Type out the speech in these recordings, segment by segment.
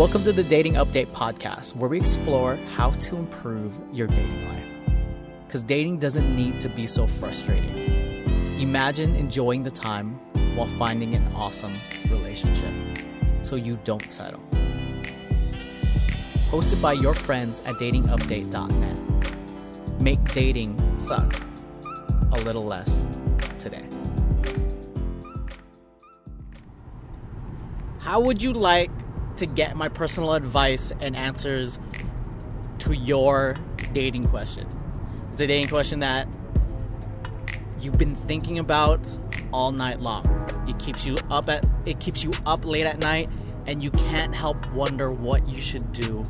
Welcome to the Dating Update podcast, where we explore how to improve your dating life. Because dating doesn't need to be so frustrating. Imagine enjoying the time while finding an awesome relationship so you don't settle. Hosted by your friends at datingupdate.net. Make dating suck a little less today. How would you like to get my personal advice and answers to your dating question? It's a dating question that you've been thinking about all night long. It keeps you up at it keeps you up late at night and you can't help wonder what you should do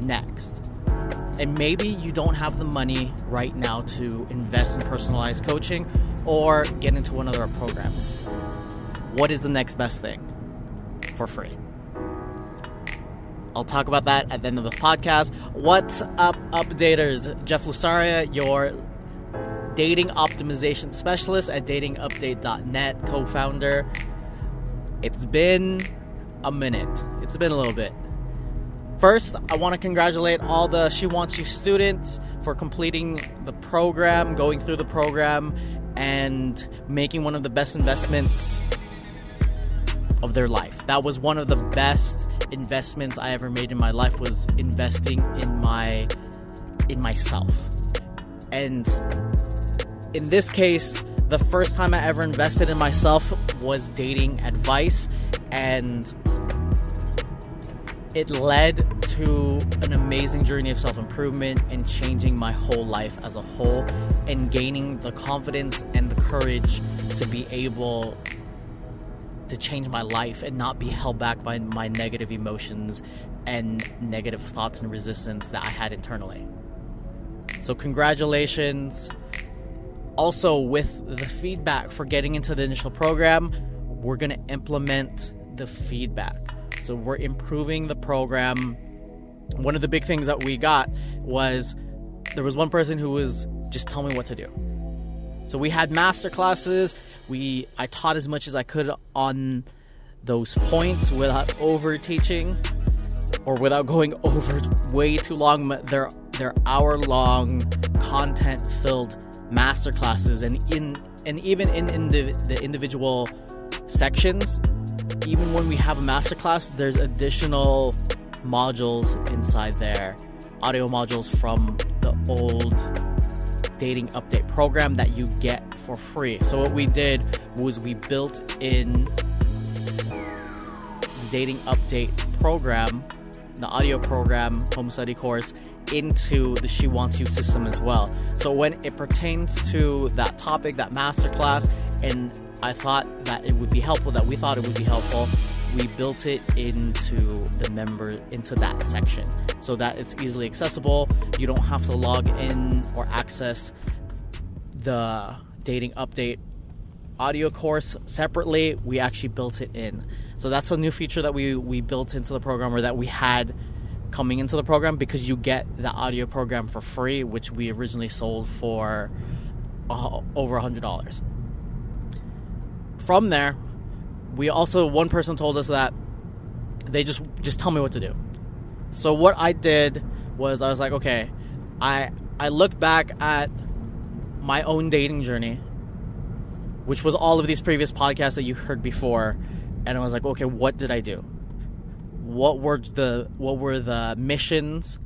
next. And maybe you don't have the money right now to invest in personalized coaching or get into one of our programs. What is the next best thing? For free. I'll talk about that at the end of the podcast. What's up, updaters? Jeff Losaria, your dating optimization specialist at datingupdate.net, co founder. It's been a minute, it's been a little bit. First, I want to congratulate all the She Wants You students for completing the program, going through the program, and making one of the best investments of their life. That was one of the best investments I ever made in my life was investing in my in myself. And in this case, the first time I ever invested in myself was dating advice and it led to an amazing journey of self improvement and changing my whole life as a whole and gaining the confidence and the courage to be able to change my life and not be held back by my negative emotions and negative thoughts and resistance that I had internally. So, congratulations. Also, with the feedback for getting into the initial program, we're going to implement the feedback. So, we're improving the program. One of the big things that we got was there was one person who was just tell me what to do. So we had master classes. We I taught as much as I could on those points without over teaching or without going over way too long. They're they're hour long content filled master classes and in and even in, in the, the individual sections even when we have a master class there's additional modules inside there audio modules from the old dating update program that you get for free. So what we did was we built in the dating update program, the audio program, home study course into the She Wants You system as well. So when it pertains to that topic, that masterclass, and I thought that it would be helpful, that we thought it would be helpful, we built it into the member into that section so that it's easily accessible. You don't have to log in or access the dating update audio course separately. We actually built it in. So that's a new feature that we we built into the program or that we had coming into the program because you get the audio program for free, which we originally sold for uh, over a hundred dollars. From there, we also one person told us that they just just tell me what to do. So what I did was I was like, okay, I I looked back at my own dating journey, which was all of these previous podcasts that you heard before, and I was like, okay, what did I do? What were the what were the missions?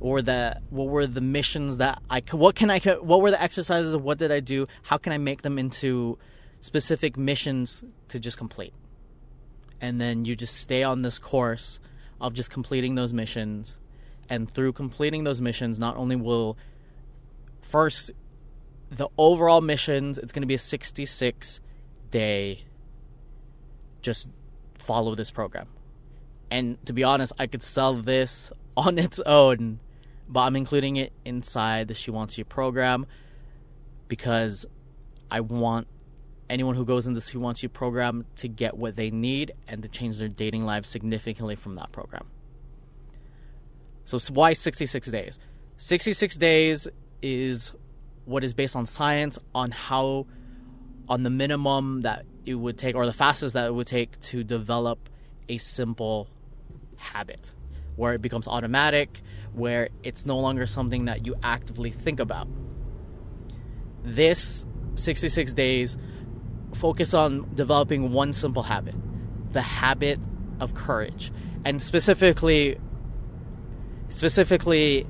Or the what were the missions that I what can I what were the exercises? What did I do? How can I make them into specific missions to just complete. And then you just stay on this course of just completing those missions. And through completing those missions, not only will first the overall missions, it's going to be a 66 day just follow this program. And to be honest, I could sell this on its own, but I'm including it inside the She Wants You program because I want anyone who goes into the You program to get what they need and to change their dating lives significantly from that program. So, why 66 days? 66 days is what is based on science on how, on the minimum that it would take, or the fastest that it would take to develop a simple habit, where it becomes automatic, where it's no longer something that you actively think about. This 66 days focus on developing one simple habit the habit of courage. And specifically specifically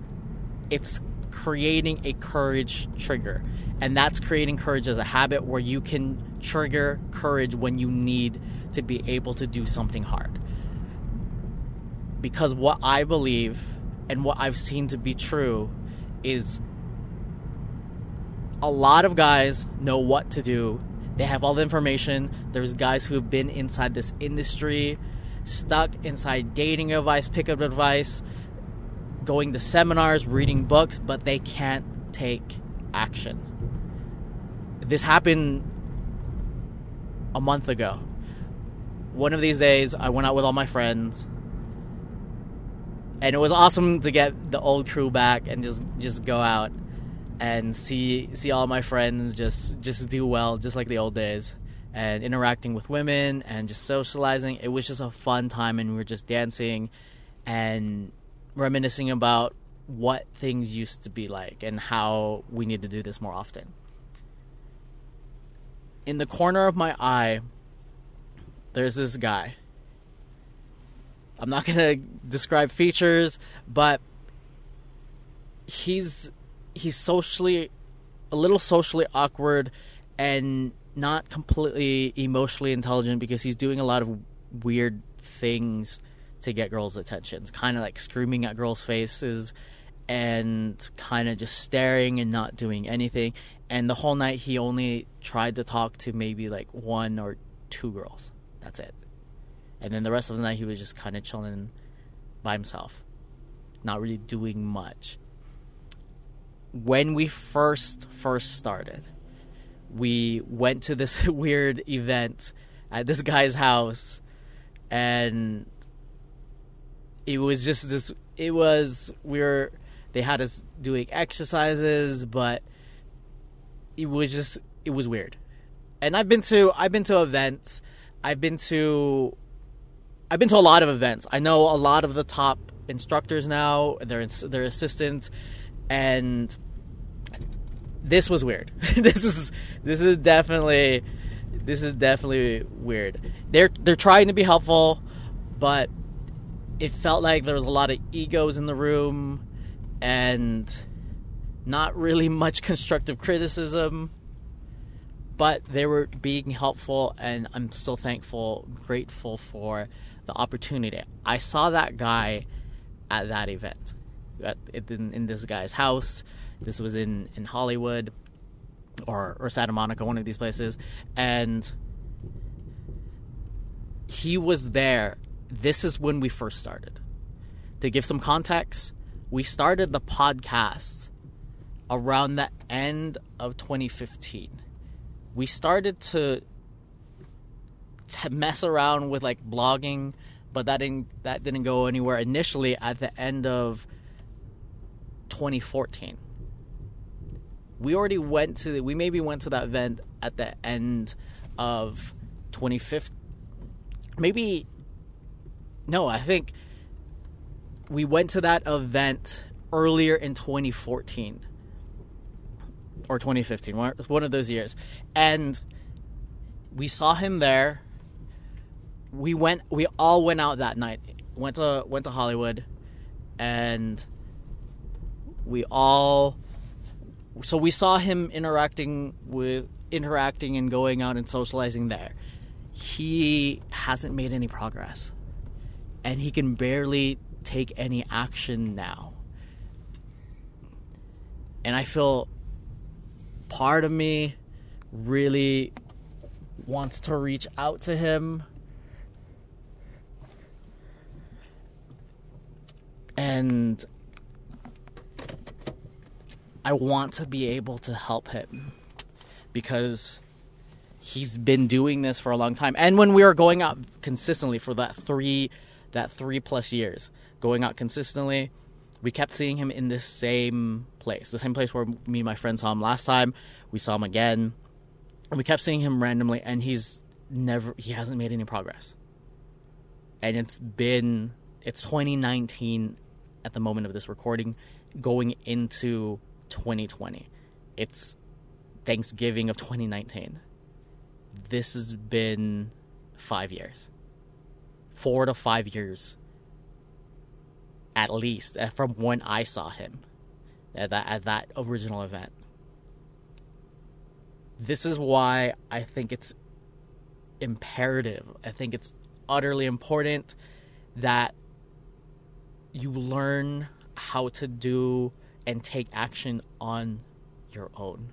it's creating a courage trigger. And that's creating courage as a habit where you can trigger courage when you need to be able to do something hard. Because what i believe and what i've seen to be true is a lot of guys know what to do they have all the information. There's guys who have been inside this industry, stuck inside dating advice, pickup advice, going to seminars, reading books, but they can't take action. This happened a month ago. One of these days, I went out with all my friends, and it was awesome to get the old crew back and just just go out and see see all my friends just just do well, just like the old days, and interacting with women and just socializing. It was just a fun time, and we were just dancing and reminiscing about what things used to be like and how we need to do this more often. In the corner of my eye, there's this guy. I'm not going to describe features, but he's he's socially a little socially awkward and not completely emotionally intelligent because he's doing a lot of weird things to get girls' attentions, kind of like screaming at girls' faces and kind of just staring and not doing anything. And the whole night he only tried to talk to maybe like one or two girls. That's it. And then the rest of the night he was just kind of chilling by himself, not really doing much when we first first started, we went to this weird event at this guy's house, and it was just this. It was we were they had us doing exercises, but it was just it was weird. And I've been to I've been to events. I've been to I've been to a lot of events. I know a lot of the top instructors now, their their assistants, and this was weird. this is this is definitely this is definitely weird. They're they're trying to be helpful, but it felt like there was a lot of egos in the room and not really much constructive criticism. But they were being helpful, and I'm still thankful, grateful for the opportunity. I saw that guy at that event, at, in, in this guy's house. This was in in Hollywood or or Santa Monica, one of these places, and he was there. This is when we first started. To give some context, we started the podcast around the end of 2015. We started to, to mess around with like blogging, but that didn't that didn't go anywhere initially at the end of 2014 we already went to we maybe went to that event at the end of 2015 maybe no i think we went to that event earlier in 2014 or 2015 one of those years. And we saw him there. We went we all went out that night. Went to went to hollywood and we all so we saw him interacting with interacting and going out and socializing there. He hasn't made any progress. And he can barely take any action now. And I feel part of me really wants to reach out to him and I want to be able to help him because he's been doing this for a long time. And when we were going out consistently for that three that three plus years, going out consistently, we kept seeing him in this same place, the same place where me and my friend saw him last time. We saw him again, and we kept seeing him randomly, and he's never he hasn't made any progress. And it's been It's 2019 at the moment of this recording, going into 2020. It's Thanksgiving of 2019. This has been five years, four to five years, at least, uh, from when I saw him at that at that original event. This is why I think it's imperative. I think it's utterly important that you learn how to do and take action on your own.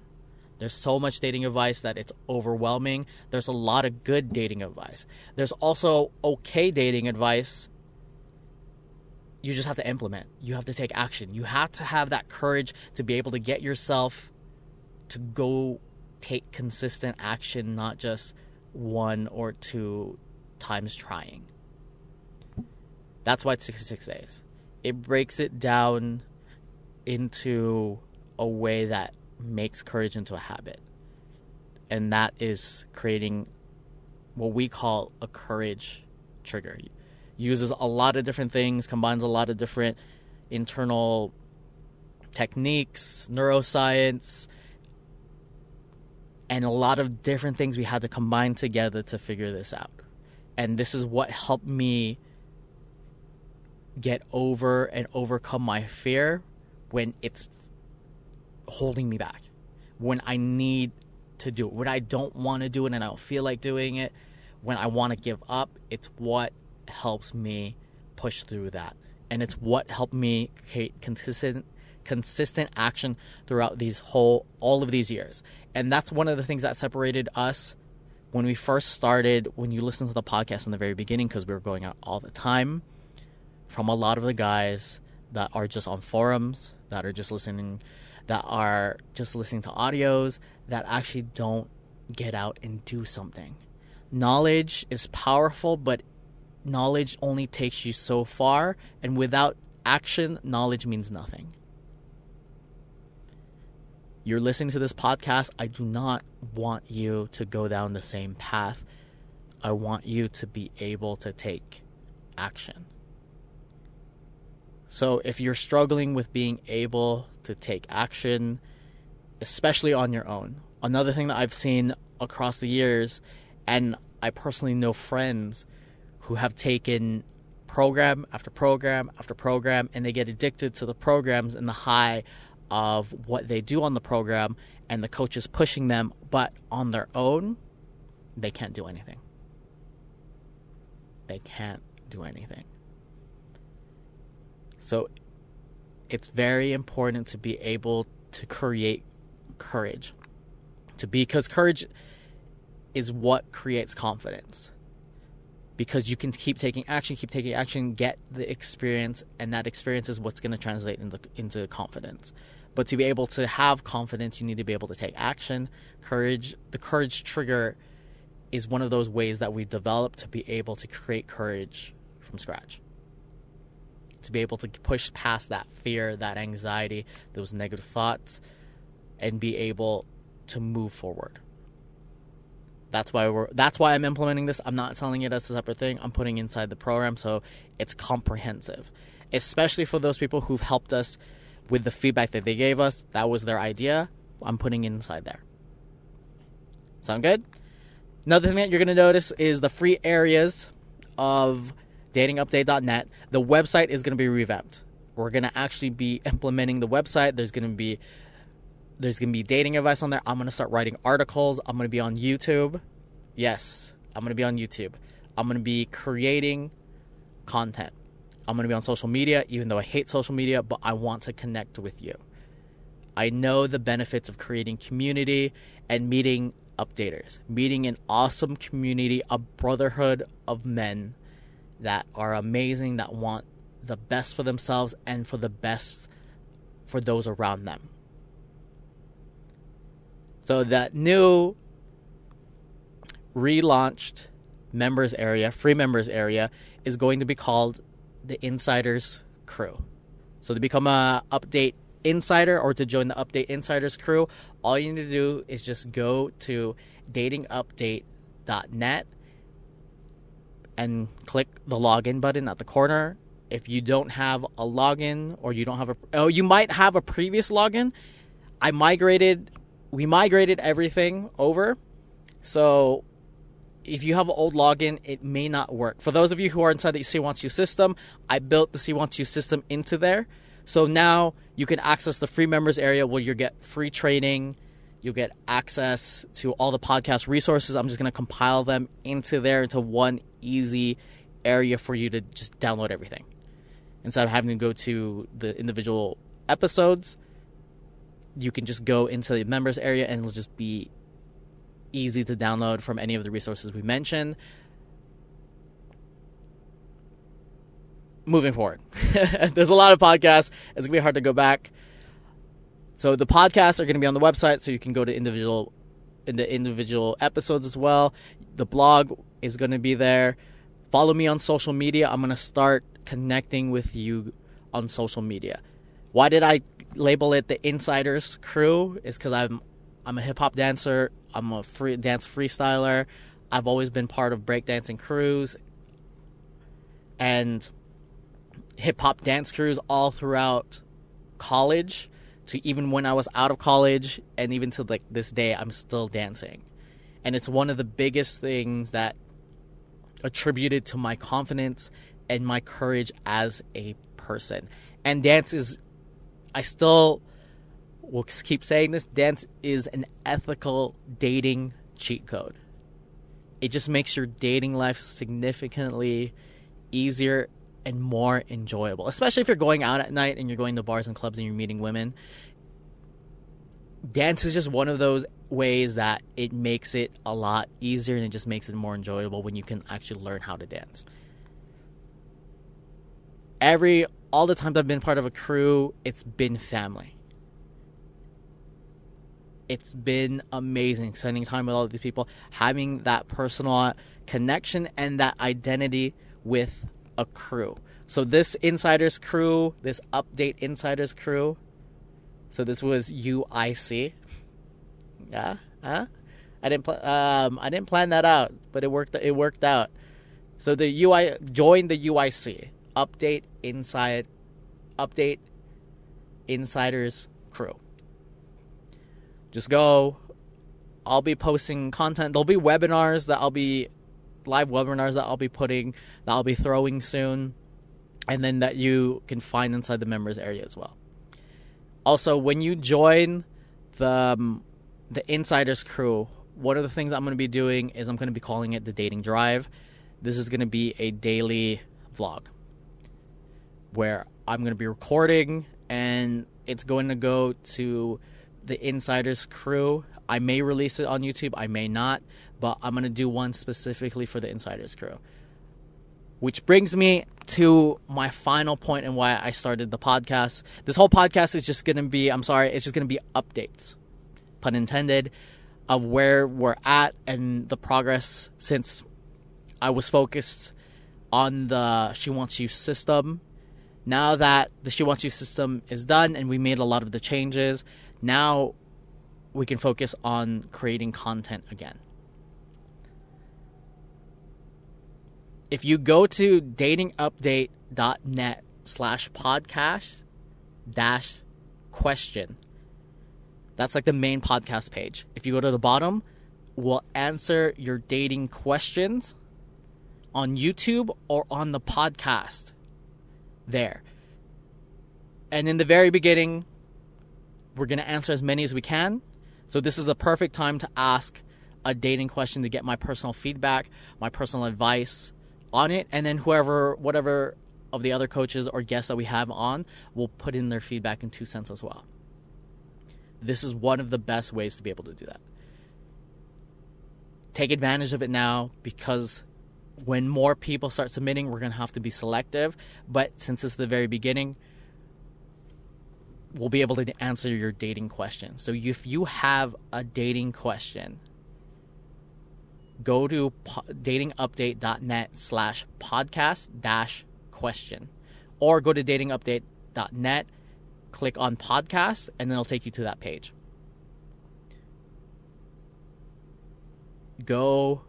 There's so much dating advice that it's overwhelming. There's a lot of good dating advice. There's also okay dating advice. You just have to implement. You have to take action. You have to have that courage to be able to get yourself to go take consistent action, not just one or two times trying. That's why it's 66 days. It breaks it down into a way that makes courage into a habit. And that is creating what we call a courage trigger. Uses a lot of different things, combines a lot of different internal techniques, neuroscience, and a lot of different things we had to combine together to figure this out. And this is what helped me get over and overcome my fear when it's holding me back, when I need to do it, when I don't want to do it and I don't feel like doing it, when I want to give up. It's what helps me push through that. And it's what helped me create consistent consistent action throughout these whole all of these years. And that's one of the things that separated us when we first started, when you listen to the podcast in the very beginning, because we were going out all the time, from a lot of the guys that are just on forums, that are just listening that are just listening to audios that actually don't get out and do something. Knowledge is powerful, but knowledge only takes you so far, and without action, knowledge means nothing. You're listening to this podcast. I do not want you to go down the same path. I want you to be able to take action. So if you're struggling with being able to take action, especially on your own, another thing that I've seen across the years, and I personally know friends who have taken program after program after program, and they get addicted to the programs and the high of what they do on the program, and the coach is pushing them, but on their own, they can't do anything. They can't do anything. So it's very important to be able to create courage. To be because courage is what creates confidence. Because you can keep taking action, keep taking action, get the experience, and that experience is what's going to translate into into confidence. But to be able to have confidence, you need to be able to take action. Courage, the courage trigger is one of those ways that we develop to be able to create courage from scratch to be able to push past that fear, that anxiety, those negative thoughts, and be able to move forward. That's why we're that's why I'm implementing this. I'm not telling it as a separate thing. I'm putting inside the program so it's comprehensive. Especially for those people who've helped us with the feedback that they gave us. That was their idea. I'm putting inside there. Sound good? Another thing that you're going to notice is the free areas of datingupdate.net. The website is going to be revamped. We're going to actually be implementing the website. There's going to be there's going to be dating advice on there. I'm going to start writing articles. I'm going to be on YouTube. Yes, I'm going to be on YouTube. I'm going to be creating content. I'm going to be on social media, even though I hate social media, but I want to connect with you. I know the benefits of creating community and meeting updaters, meeting an awesome community, a brotherhood of men that are amazing, that want the best for themselves and for the best for those around them. So that new relaunched members area, free members area, is going to be called the Insiders Crew. So to become a update insider or to join the update insiders crew, all you need to do is just go to datingupdate.net and click the login button at the corner. If you don't have a login or you don't have a oh you might have a previous login. I migrated we migrated everything over. So if you have an old login it may not work. For those of you who are inside the c12 system i built the c12 system into there. So now you can access the free members area where you get free training you'll get access to all the podcast resources. I'm just going to compile them into there into one easy area for you to just download everything. Instead of having to go to the individual episodes you can just go into the members area and it'll just be easy to download from any of the resources we mentioned. Moving forward. There's a lot of podcasts. It's gonna be hard to go back so the podcasts are gonna be on the website so you can go to individual into individual episodes as well the blog is gonna be there follow me on social media i'm gonna start connecting with you on social media. Why did I label it the Insiders Crew? Is because I'm I'm a hip hop dancer. I'm a free dance freestyler. I've always been part of breakdancing crews and hip hop dance crews all throughout college to even when I was out of college and even to like this day I'm still dancing. And it's one of the biggest things that attributed to my confidence and my courage as a person. And dance is, I still will keep saying this dance is an ethical dating cheat code. It just makes your dating life significantly easier and more enjoyable, especially if you're going out at night and you're going to bars and clubs and you're meeting women. Dance is just one of those ways that it makes it a lot easier and it just makes it more enjoyable when you can actually learn how to dance every all the times I've been part of a crew, it's been family. It's been amazing spending time with all these people, having that personal connection and that identity with a crew. So this insiders crew, this update insiders crew. So this was UIC. Yeah, huh? I didn't pl- um I didn't plan that out, but it worked it worked out. So the UI joined the UIC update inside update insiders crew just go i'll be posting content there'll be webinars that i'll be live webinars that i'll be putting that i'll be throwing soon and then that you can find inside the members area as well. Also when you join the um, the insiders crew one of the things i'm going to be doing is i'm going to be calling it the dating drive. This is going to be a daily vlog where I'm going to be recording and it's going to go to the Insiders crew. I may release it on YouTube, I may not, but I'm going to do one specifically for the Insiders crew. Which brings me to my final point and why I started the podcast. This whole podcast is just going to be, I'm sorry, it's just going to be updates, pun intended, of where we're at and the progress since I was focused on the She Wants You system now that the She Wants You system is done and we made a lot of the changes, now we can focus on creating content again. If you go to datingupdate.net slash podcast dash question, that's like the main podcast page. If you go to the bottom, we'll answer your dating questions on YouTube or on the podcast there. And in the very beginning, we're going to answer as many as we can. So this is the perfect time to ask a dating question to get my personal feedback, my personal advice on it, and then whoever, whatever of the other coaches or guests that we have on will put in their feedback in two cents as well. This is one of the best ways to be able to do that. Take advantage of it now because when more people start submitting, we're going to have to be selective. But since it's the very beginning, we'll be able to answer your dating question. So if you have a dating question, go to datingupdate.net slash podcast dash question or go to datingupdate.net, click on podcast, and then it'll take you to that page. Go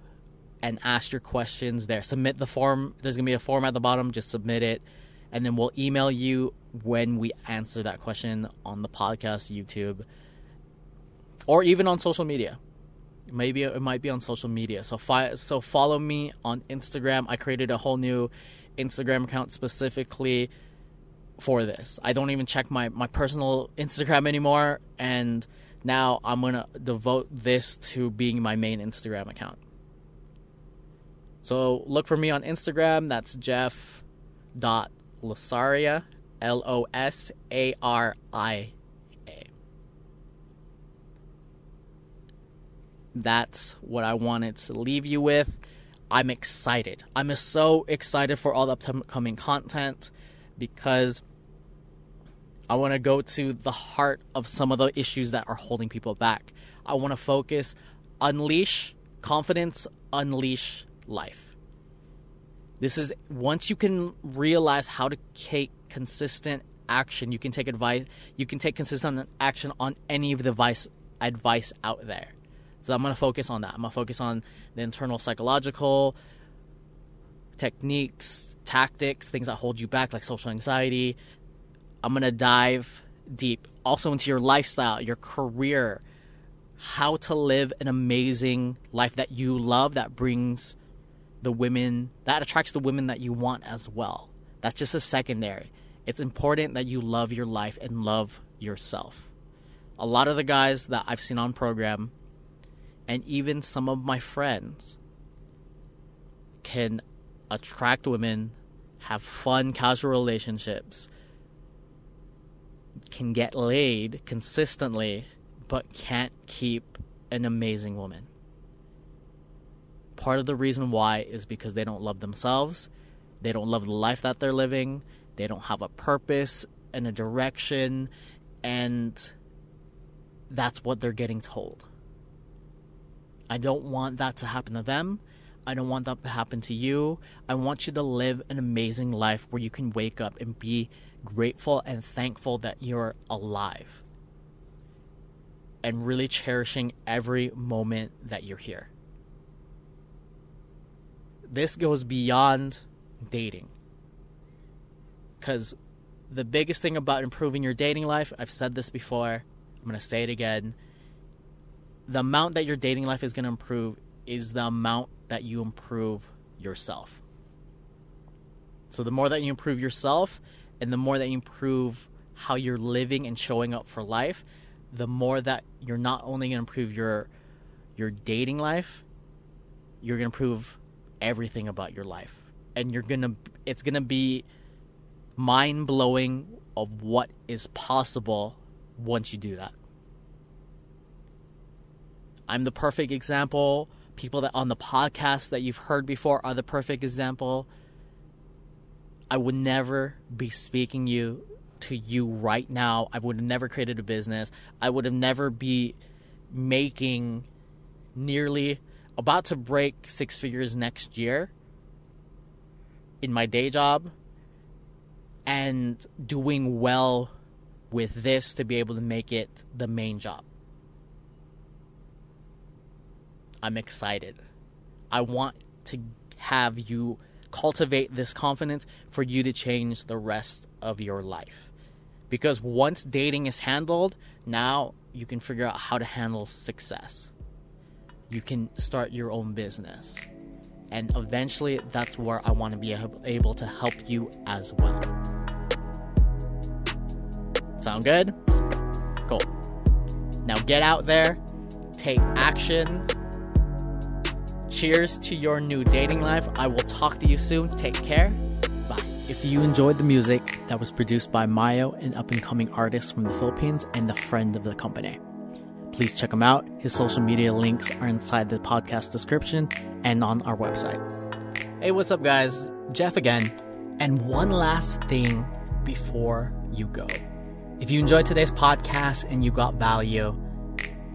and ask your questions there. Submit the form. There's going to be a form at the bottom. Just submit it and then we'll email you when we answer that question on the podcast, YouTube, or even on social media. Maybe it might be on social media. So fi- so follow me on Instagram. I created a whole new Instagram account specifically for this. I don't even check my, my personal Instagram anymore and now I'm going to devote this to being my main Instagram account. So look for me on Instagram. That's Jeff dot Losaria, L O S A R I A. That's what I wanted to leave you with. I'm excited. I'm so excited for all the upcoming content because I want to go to the heart of some of the issues that are holding people back. I want to focus, unleash confidence, unleash life. This is once you can realize how to take consistent action, you can take advice, you can take consistent action on any of the advice advice out there. So I'm going to focus on that. I'm going to focus on the internal psychological techniques, tactics, things that hold you back like social anxiety. I'm going to dive deep also into your lifestyle, your career, how to live an amazing life that you love that brings the women that attracts the women that you want as well. That's just a secondary. It's important that you love your life and love yourself. A lot of the guys that I've seen on program and even some of my friends can attract women, have fun casual relationships, can get laid consistently, but can't keep an amazing woman. Part of the reason why is because they don't love themselves, they don't love the life that they're living, they don't have a purpose and a direction, and that's what they're getting told. I don't want that to happen to them. I don't want that to happen to you. I want you to live an amazing life where you can wake up and be grateful and thankful that you're alive and really cherishing every moment that you're here this goes beyond dating. Because the biggest thing about improving your dating life, I've said this before, I'm going to say it again. The amount that your dating life is going to improve is the amount that you improve yourself. So the more that you improve yourself and the more that you improve how you're living and showing up for life, the more that you're not only going to improve your your dating life, you're going to improve everything about your life. And you're gonna it's gonna be mind-blowing of what is possible once you do that. I'm the perfect example. People that on the podcast that you've heard before are the perfect example. I would never be speaking you to you right now. I would have never created a business. I would have never be making nearly about to break six figures next year in my day job and doing well with this to be able to make it the main job. I'm excited. I want to have you cultivate this confidence for you to change the rest of your life. Because once dating is handled, now you can figure out how to handle success you can start your own business. And eventually, that's where I want to be able to help you as well. Sound good? Cool. Now get out there, take action. Cheers to your new dating life. I will talk to you soon. Take care. Bye. If you enjoyed the music that was produced by Mayo, an up and coming artist from the Philippines and the friend of the company. Please check him out. His social media links are inside the podcast description and on our website. Hey, what's up, guys? Jeff again. And one last thing before you go. If you enjoyed today's podcast and you got value,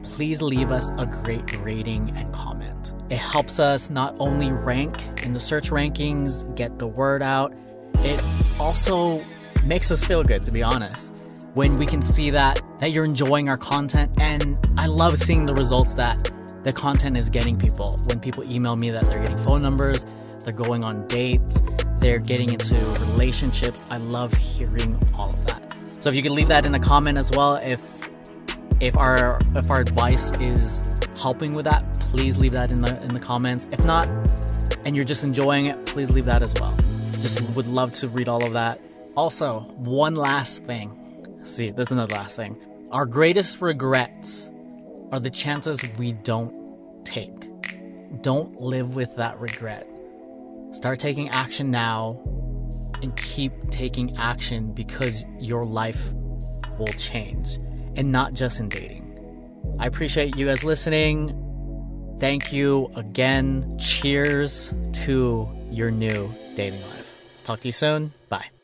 please leave us a great rating and comment. It helps us not only rank in the search rankings, get the word out, it also makes us feel good, to be honest when we can see that that you're enjoying our content and I love seeing the results that the content is getting people. When people email me that they're getting phone numbers, they're going on dates, they're getting into relationships. I love hearing all of that. So if you could leave that in a comment as well, if if our if our advice is helping with that, please leave that in the in the comments. If not, and you're just enjoying it, please leave that as well. Just would love to read all of that. Also, one last thing. See, there's another last thing. Our greatest regrets are the chances we don't take. Don't live with that regret. Start taking action now and keep taking action because your life will change and not just in dating. I appreciate you guys listening. Thank you again. Cheers to your new dating life. Talk to you soon. Bye.